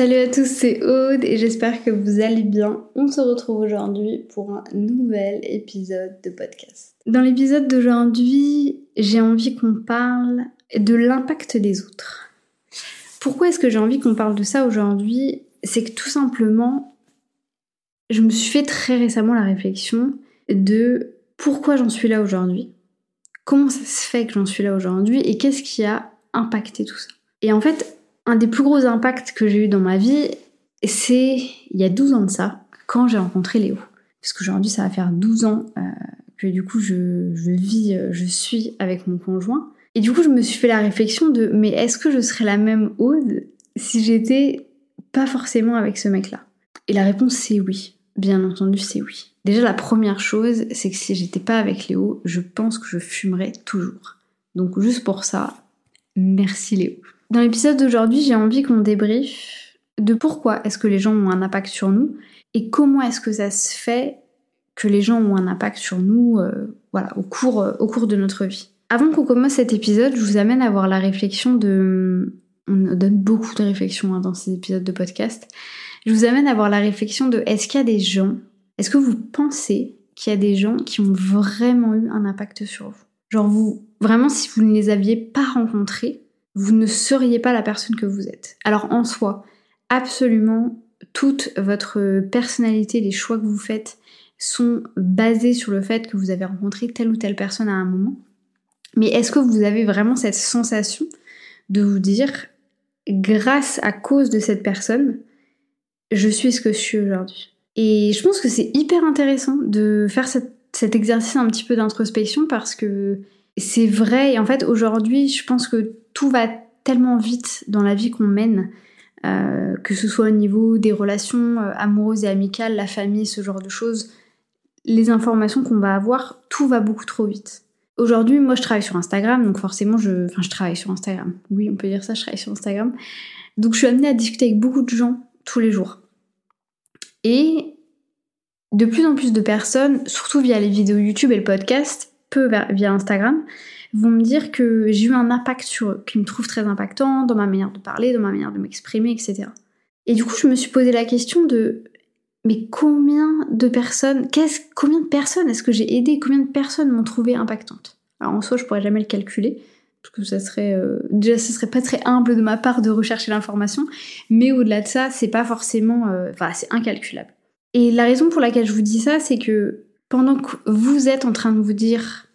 Salut à tous, c'est Aude et j'espère que vous allez bien. On se retrouve aujourd'hui pour un nouvel épisode de podcast. Dans l'épisode d'aujourd'hui, j'ai envie qu'on parle de l'impact des autres. Pourquoi est-ce que j'ai envie qu'on parle de ça aujourd'hui? C'est que tout simplement, je me suis fait très récemment la réflexion de pourquoi j'en suis là aujourd'hui, comment ça se fait que j'en suis là aujourd'hui et qu'est-ce qui a impacté tout ça. Et en fait, un des plus gros impacts que j'ai eu dans ma vie, c'est il y a 12 ans de ça, quand j'ai rencontré Léo. Parce qu'aujourd'hui, ça va faire 12 ans euh, que du coup, je, vis, euh, je suis avec mon conjoint. Et du coup, je me suis fait la réflexion de mais est-ce que je serais la même Aude si j'étais pas forcément avec ce mec-là? Et la réponse, c'est oui. Bien entendu, c'est oui. Déjà, la première chose, c'est que si j'étais pas avec Léo, je pense que je fumerais toujours. Donc, juste pour ça, merci Léo. Dans l'épisode d'aujourd'hui, j'ai envie qu'on débriefe de pourquoi est-ce que les gens ont un impact sur nous et comment est-ce que ça se fait que les gens ont un impact sur nous euh, voilà, au, cours, euh, au cours de notre vie. Avant qu'on commence cet épisode, je vous amène à avoir la réflexion de... On donne beaucoup de réflexions hein, dans ces épisodes de podcast. Je vous amène à avoir la réflexion de est-ce qu'il y a des gens, est-ce que vous pensez qu'il y a des gens qui ont vraiment eu un impact sur vous? Genre vous, vraiment si vous ne les aviez pas rencontrés, vous ne seriez pas la personne que vous êtes. Alors en soi, absolument toute votre personnalité, les choix que vous faites sont basés sur le fait que vous avez rencontré telle ou telle personne à un moment. Mais est-ce que vous avez vraiment cette sensation de vous dire, grâce à cause de cette personne, je suis ce que je suis aujourd'hui? Et je pense que c'est hyper intéressant de faire cet exercice un petit peu d'introspection parce que c'est vrai. Et en fait, aujourd'hui, je pense que tout va tellement vite dans la vie qu'on mène, euh, que ce soit au niveau des relations euh, amoureuses et amicales, la famille, ce genre de choses, les informations qu'on va avoir, tout va beaucoup trop vite. Aujourd'hui, moi, je travaille sur Instagram, donc forcément, je, je travaille sur Instagram. Oui, on peut dire ça, je travaille sur Instagram. Donc, je suis amenée à discuter avec beaucoup de gens tous les jours. Et de plus en plus de personnes, surtout via les vidéos YouTube et le podcast, peu via Instagram, vont me dire que j'ai eu un impact sur eux, qu'ils me trouvent très impactant dans ma manière de parler, dans ma manière de m'exprimer, etc. Et du coup, je me suis posé la question de mais combien de personnes, qu'est-ce, combien de personnes est-ce que j'ai aidé, combien de personnes m'ont trouvé impactante? Alors en soi, je pourrais jamais le calculer, parce que ça serait euh, déjà, serait pas très humble de ma part de rechercher l'information, mais au-delà de ça, c'est pas forcément, euh, enfin, c'est incalculable. Et la raison pour laquelle je vous dis ça, c'est que pendant que vous êtes en train de vous dire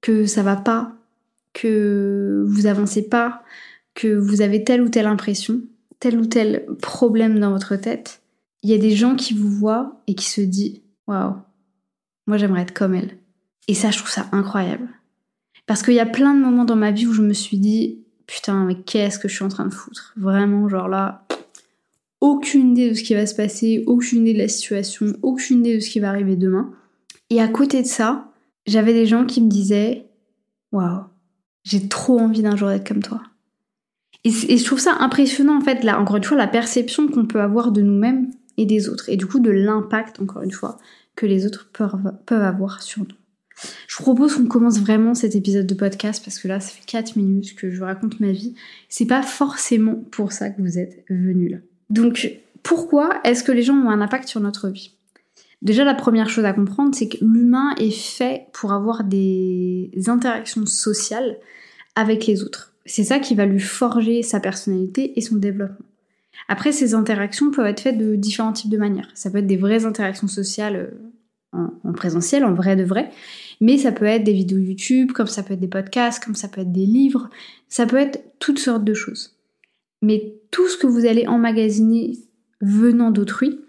que ça va pas, que vous avancez pas, que vous avez telle ou telle impression, tel ou tel problème dans votre tête, il y a des gens qui vous voient et qui se disent Waouh, moi j'aimerais être comme elle. Et ça, je trouve ça incroyable. Parce qu'il y a plein de moments dans ma vie où je me suis dit Putain, mais qu'est-ce que je suis en train de foutre? Vraiment, genre là, aucune idée de ce qui va se passer, aucune idée de la situation, aucune idée de ce qui va arriver demain. Et à côté de ça, j'avais des gens qui me disaient Waouh, j'ai trop envie d'un jour d'être comme toi. Et, je trouve ça impressionnant, en fait, là, encore une fois, la perception qu'on peut avoir de nous-mêmes et des autres. Et du coup, de l'impact, encore une fois, que les autres peuvent, avoir sur nous. Je propose qu'on commence vraiment cet épisode de podcast parce que là, ça fait 4 minutes que je raconte ma vie. C'est pas forcément pour ça que vous êtes venu là. Donc, pourquoi est-ce que les gens ont un impact sur notre vie? Déjà, la première chose à comprendre, c'est que l'humain est fait pour avoir des interactions sociales avec les autres. C'est ça qui va lui forger sa personnalité et son développement. Après, ces interactions peuvent être faites de différents types de manières. Ça peut être des vraies interactions sociales euh, en, présentiel, en vrai de vrai, mais ça peut être des vidéos YouTube, comme ça peut être des podcasts, comme ça peut être des livres, ça peut être toutes sortes de choses. Mais tout ce que vous allez emmagasiner venant d'autrui,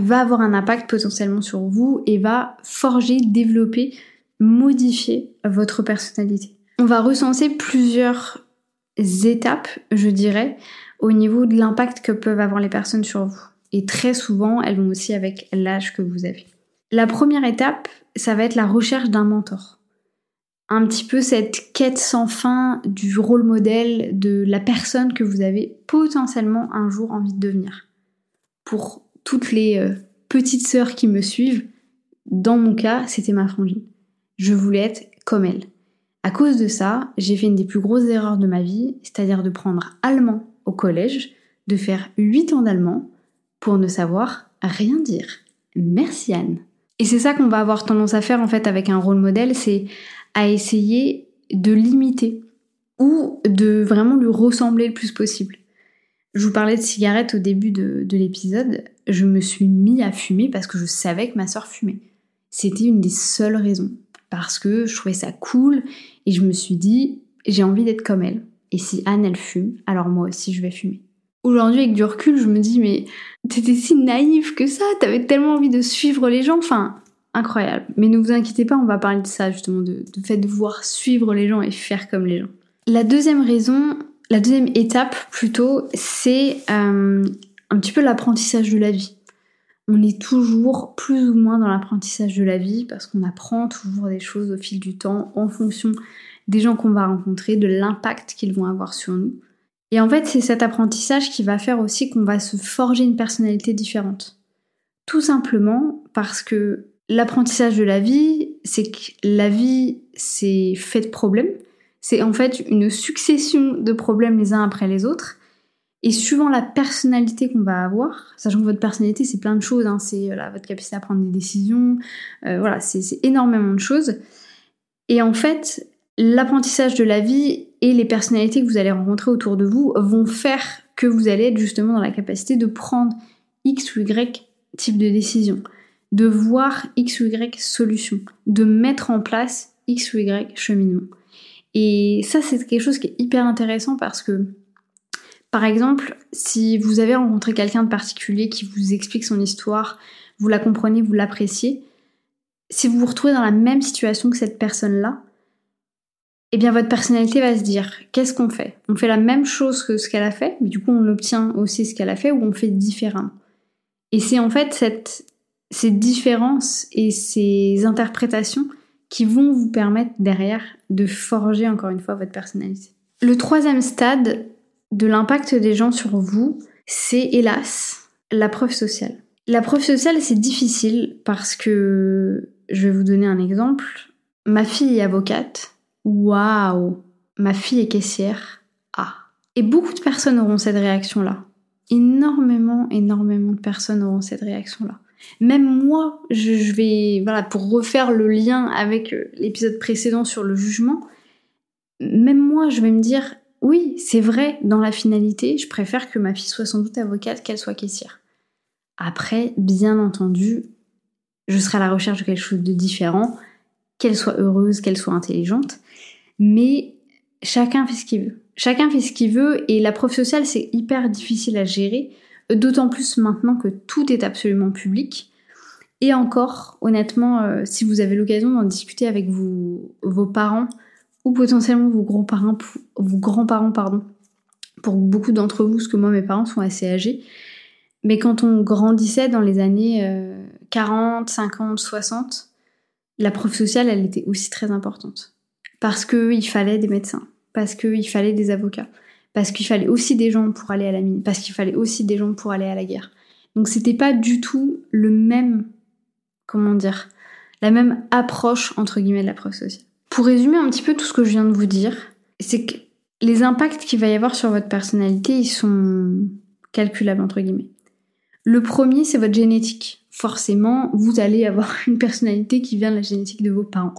va avoir un impact potentiellement sur vous et va forger, développer, modifier votre personnalité. On va recenser plusieurs étapes, je dirais, au niveau de l'impact que peuvent avoir les personnes sur vous. Et très souvent, elles vont aussi avec l'âge que vous avez. La première étape, ça va être la recherche d'un mentor. Un petit peu cette quête sans fin du rôle modèle de la personne que vous avez potentiellement un jour envie de devenir. Pour toutes les euh, petites sœurs qui me suivent, dans mon cas, c'était ma frangine. Je voulais être comme elle. À cause de ça, j'ai fait une des plus grosses erreurs de ma vie, c'est-à-dire de prendre allemand au collège, de faire 8 ans d'allemand pour ne savoir rien dire. Merci Anne. Et c'est ça qu'on va avoir tendance à faire en fait avec un rôle modèle, c'est à essayer de l'imiter ou de vraiment lui ressembler le plus possible. Je vous parlais de cigarettes au début de, l'épisode. Je me suis mis à fumer parce que je savais que ma soeur fumait. C'était une des seules raisons. Parce que je trouvais ça cool et je me suis dit, j'ai envie d'être comme elle. Et si Anne, elle fume, alors moi aussi, je vais fumer. Aujourd'hui, avec du recul, je me dis, mais t'étais si naïve que ça, t'avais tellement envie de suivre les gens. Enfin, incroyable. Mais ne vous inquiétez pas, on va parler de ça, justement, de, de fait de voir suivre les gens et faire comme les gens. La deuxième raison, la deuxième étape plutôt, c'est euh, un petit peu l'apprentissage de la vie. On est toujours plus ou moins dans l'apprentissage de la vie parce qu'on apprend toujours des choses au fil du temps en fonction des gens qu'on va rencontrer, de l'impact qu'ils vont avoir sur nous. Et en fait, c'est cet apprentissage qui va faire aussi qu'on va se forger une personnalité différente. Tout simplement parce que l'apprentissage de la vie, c'est que la vie, c'est fait de problèmes. C'est en fait une succession de problèmes les uns après les autres. Et suivant la personnalité qu'on va avoir, sachant que votre personnalité c'est plein de choses, hein, c'est euh, votre capacité à prendre des décisions, euh, voilà, c'est énormément de choses. Et en fait, l'apprentissage de la vie et les personnalités que vous allez rencontrer autour de vous vont faire que vous allez être justement dans la capacité de prendre X ou Y type de décision, de voir X ou Y solution, de mettre en place X ou Y cheminement. Et ça, c'est quelque chose qui est hyper intéressant parce que, par exemple, si vous avez rencontré quelqu'un de particulier qui vous explique son histoire, vous la comprenez, vous l'appréciez, si vous vous retrouvez dans la même situation que cette personne-là, eh bien votre personnalité va se dire qu'est-ce qu'on fait? On fait la même chose que ce qu'elle a fait, mais du coup on obtient aussi ce qu'elle a fait ou on fait différemment. Et c'est en fait cette, ces différences et ces interprétations qui vont vous permettre derrière de forger encore une fois votre personnalité. Le troisième stade de l'impact des gens sur vous, c'est hélas la preuve sociale. La preuve sociale, c'est difficile parce que, je vais vous donner un exemple, ma fille est avocate, waouh, ma fille est caissière, ah. Et beaucoup de personnes auront cette réaction-là. Énormément, énormément de personnes auront cette réaction-là. Même moi, je, vais, voilà, pour refaire le lien avec euh, l'épisode précédent sur le jugement, même moi, je vais me dire, oui, c'est vrai, dans la finalité, je préfère que ma fille soit sans doute avocate qu'elle soit caissière. Après, bien entendu, je serai à la recherche de quelque chose de différent, qu'elle soit heureuse, qu'elle soit intelligente, mais chacun fait ce qu'il veut. Chacun fait ce qu'il veut et la prof sociale, c'est hyper difficile à gérer d'autant plus maintenant que tout est absolument public. Et encore, honnêtement, euh, si vous avez l'occasion d'en discuter avec vos parents ou potentiellement vos grands-parents, pour beaucoup d'entre vous, parce que moi mes parents sont assez âgés, mais quand on grandissait dans les années 40, 50, 60, la prof sociale, elle était aussi très importante. Parce qu'il fallait des médecins, parce qu'il fallait des avocats, parce qu'il fallait aussi des gens pour aller à la mine, parce qu'il fallait aussi des gens pour aller à la guerre. Donc c'était pas du tout le même, comment dire, la même approche entre guillemets de la preuve sociale. Pour résumer un petit peu tout ce que je viens de vous dire, c'est que les impacts qu'il va y avoir sur votre personnalité, ils sont calculables entre guillemets. Le premier, c'est votre génétique. Forcément, vous allez avoir une personnalité qui vient de la génétique de vos parents.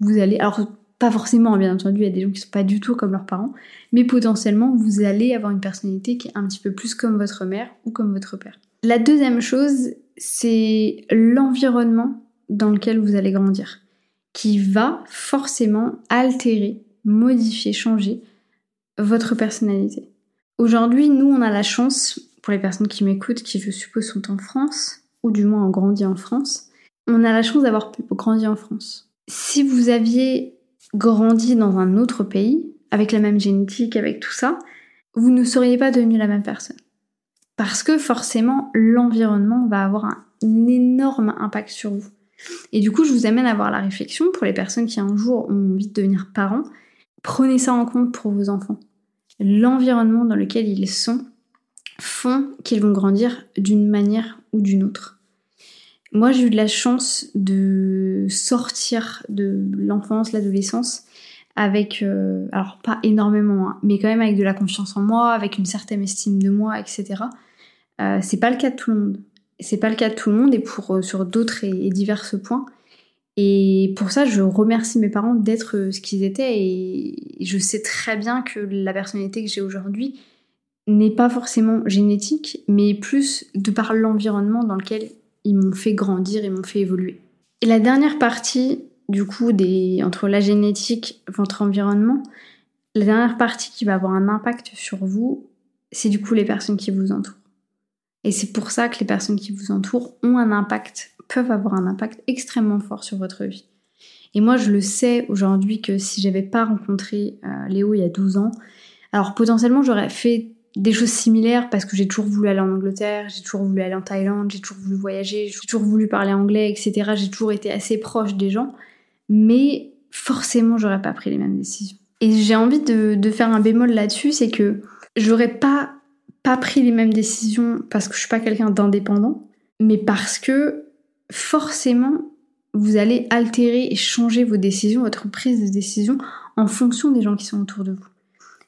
Vous allez, alors pas forcément, bien entendu, il y a des gens qui sont pas du tout comme leurs parents, mais potentiellement, vous allez avoir une personnalité qui est un petit peu plus comme votre mère ou comme votre père. La deuxième chose, c'est l'environnement dans lequel vous allez grandir, qui va forcément altérer, modifier, changer votre personnalité. Aujourd'hui, nous, on a la chance, pour les personnes qui m'écoutent, qui je suppose sont en France, ou du moins ont grandi en France, on a la chance d'avoir grandi en France. Si vous aviez grandi dans un autre pays, avec la même génétique, avec tout ça, vous ne seriez pas devenu la même personne. Parce que forcément, l'environnement va avoir un, énorme impact sur vous. Et du coup, je vous amène à avoir la réflexion pour les personnes qui un jour ont envie de devenir parents. Prenez ça en compte pour vos enfants. L'environnement dans lequel ils sont font qu'ils vont grandir d'une manière ou d'une autre. Moi, j'ai eu de la chance de sortir de l'enfance, l'adolescence, avec, euh, alors pas énormément, hein, mais quand même avec de la confiance en moi, avec une certaine estime de moi, etc. Euh, c'est pas le cas de tout le monde. C'est pas le cas de tout le monde et pour sur d'autres et, divers points. Et pour ça, je remercie mes parents d'être ce qu'ils étaient et je sais très bien que la personnalité que j'ai aujourd'hui n'est pas forcément génétique, mais plus de par l'environnement dans lequel ils m'ont fait grandir, ils m'ont fait évoluer. Et la dernière partie, du coup, des, entre la génétique et votre environnement, la dernière partie qui va avoir un impact sur vous, c'est du coup les personnes qui vous entourent. Et c'est pour ça que les personnes qui vous entourent ont un impact, peuvent avoir un impact extrêmement fort sur votre vie. Et moi, je le sais aujourd'hui que si j'avais pas rencontré euh, Léo il y a 12 ans, alors potentiellement j'aurais fait des choses similaires parce que j'ai toujours voulu aller en Angleterre, j'ai toujours voulu aller en Thaïlande, j'ai toujours voulu voyager, j'ai toujours voulu parler anglais, etc. J'ai toujours été assez proche des gens, mais forcément j'aurais pas pris les mêmes décisions. Et j'ai envie de, faire un bémol là-dessus, c'est que j'aurais pas pas pris les mêmes décisions parce que je suis pas quelqu'un d'indépendant, mais parce que forcément vous allez altérer et changer vos décisions, votre prise de décision en fonction des gens qui sont autour de vous.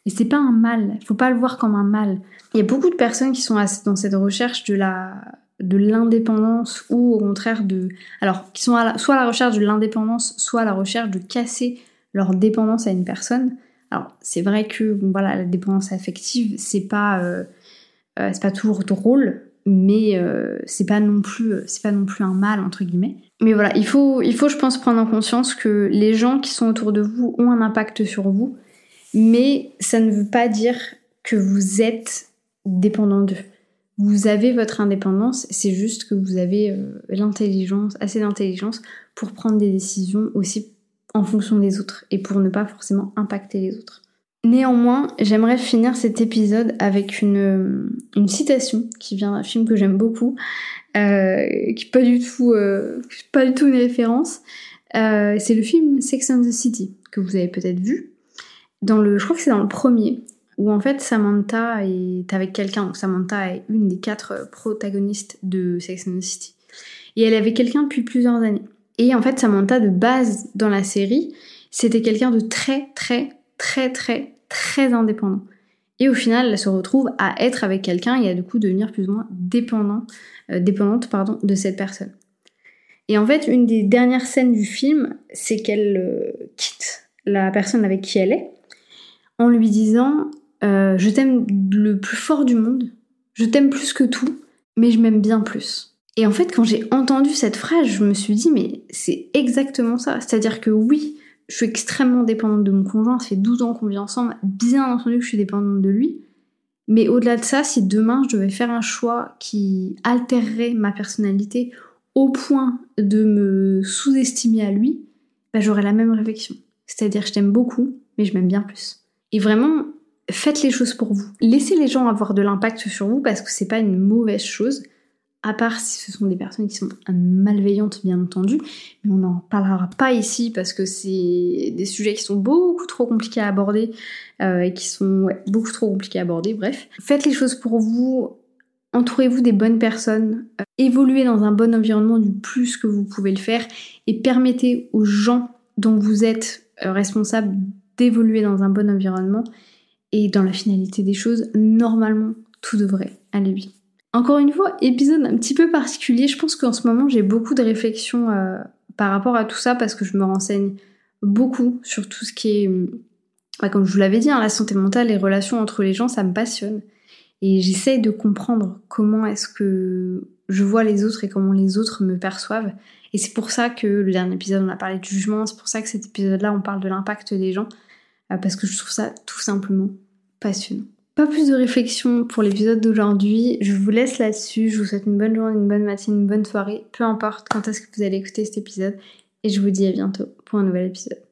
Et c'est pas un mal, il faut pas le voir comme un mal. Il y a beaucoup de personnes qui sont dans cette recherche de la de l'indépendance ou au contraire de alors qui sont soit à la recherche de l'indépendance, soit à la recherche de casser leur dépendance à une personne. Alors c'est vrai que bon voilà la dépendance affective c'est pas euh, euh, c'est pas toujours drôle, mais euh, c'est pas non plus c'est pas non plus un mal entre guillemets. Mais voilà il faut il faut je pense prendre en conscience que les gens qui sont autour de vous ont un impact sur vous mais ça ne veut pas dire que vous êtes dépendant d'eux. Vous avez votre indépendance, c'est juste que vous avez euh, l'intelligence, assez d'intelligence pour prendre des décisions aussi en fonction des autres et pour ne pas forcément impacter les autres. Néanmoins, j'aimerais finir cet épisode avec une, citation qui vient d'un film que j'aime beaucoup, euh, qui n'est pas du tout, euh, pas du tout une référence. c'est le film Sex and the City que vous avez peut-être vu dans le, je crois que c'est dans le premier, où en fait Samantha est avec quelqu'un. Donc Samantha est une des quatre protagonistes de Sex and the City. Et elle avait quelqu'un depuis plusieurs années. Et en fait Samantha de base dans la série, c'était quelqu'un de très très très très très indépendant. Et au final, elle se retrouve à être avec quelqu'un et à du coup devenir plus ou moins dépendant, euh, dépendante pardon, de cette personne. Et en fait, une des dernières scènes du film, c'est qu'elle euh, quitte la personne avec qui elle est en lui disant euh, Je t'aime le plus fort du monde, je t'aime plus que tout, mais je m'aime bien plus. Et en fait, quand j'ai entendu cette phrase, je me suis dit Mais c'est exactement ça. C'est-à-dire que oui, je suis extrêmement dépendante de mon conjoint, ça fait 12 ans qu'on vit ensemble, bien entendu que je suis dépendante de lui. Mais au-delà de ça, si demain je devais faire un choix qui altérerait ma personnalité au point de me sous-estimer à lui, bah, j'aurais la même réflexion. C'est-à-dire je t'aime beaucoup, mais je m'aime bien plus. Et vraiment, faites les choses pour vous. Laissez les gens avoir de l'impact sur vous parce que c'est pas une mauvaise chose. À part si ce sont des personnes qui sont malveillantes, bien entendu, mais on n'en parlera pas ici parce que c'est des sujets qui sont beaucoup trop compliqués à aborder euh, et qui sont beaucoup trop compliqués à aborder. Bref, faites les choses pour vous, entourez-vous des bonnes personnes, euh, évoluez dans un bon environnement du plus que vous pouvez le faire et permettez aux gens dont vous êtes euh, responsable d'évoluer dans un bon environnement et dans la finalité des choses, normalement, tout devrait aller bien. Encore une fois, épisode un petit peu particulier. Je pense qu'en ce moment, j'ai beaucoup de réflexions euh, par rapport à tout ça parce que je me renseigne beaucoup sur tout ce qui est, bah, comme je vous l'avais dit, hein, la santé mentale, les relations entre les gens, ça me passionne. Et j'essaye de comprendre comment est-ce que je vois les autres et comment les autres me perçoivent. Et c'est pour ça que le dernier épisode, on a parlé de jugement, c'est pour ça que cet épisode-là, on parle de l'impact des gens. Euh, parce que je trouve ça tout simplement passionnant. Pas plus de réflexion pour l'épisode d'aujourd'hui, je vous laisse là-dessus, je vous souhaite une bonne journée, une bonne matinée, une bonne soirée, peu importe quand est-ce que vous allez écouter cet épisode, et je vous dis à bientôt pour un nouvel épisode.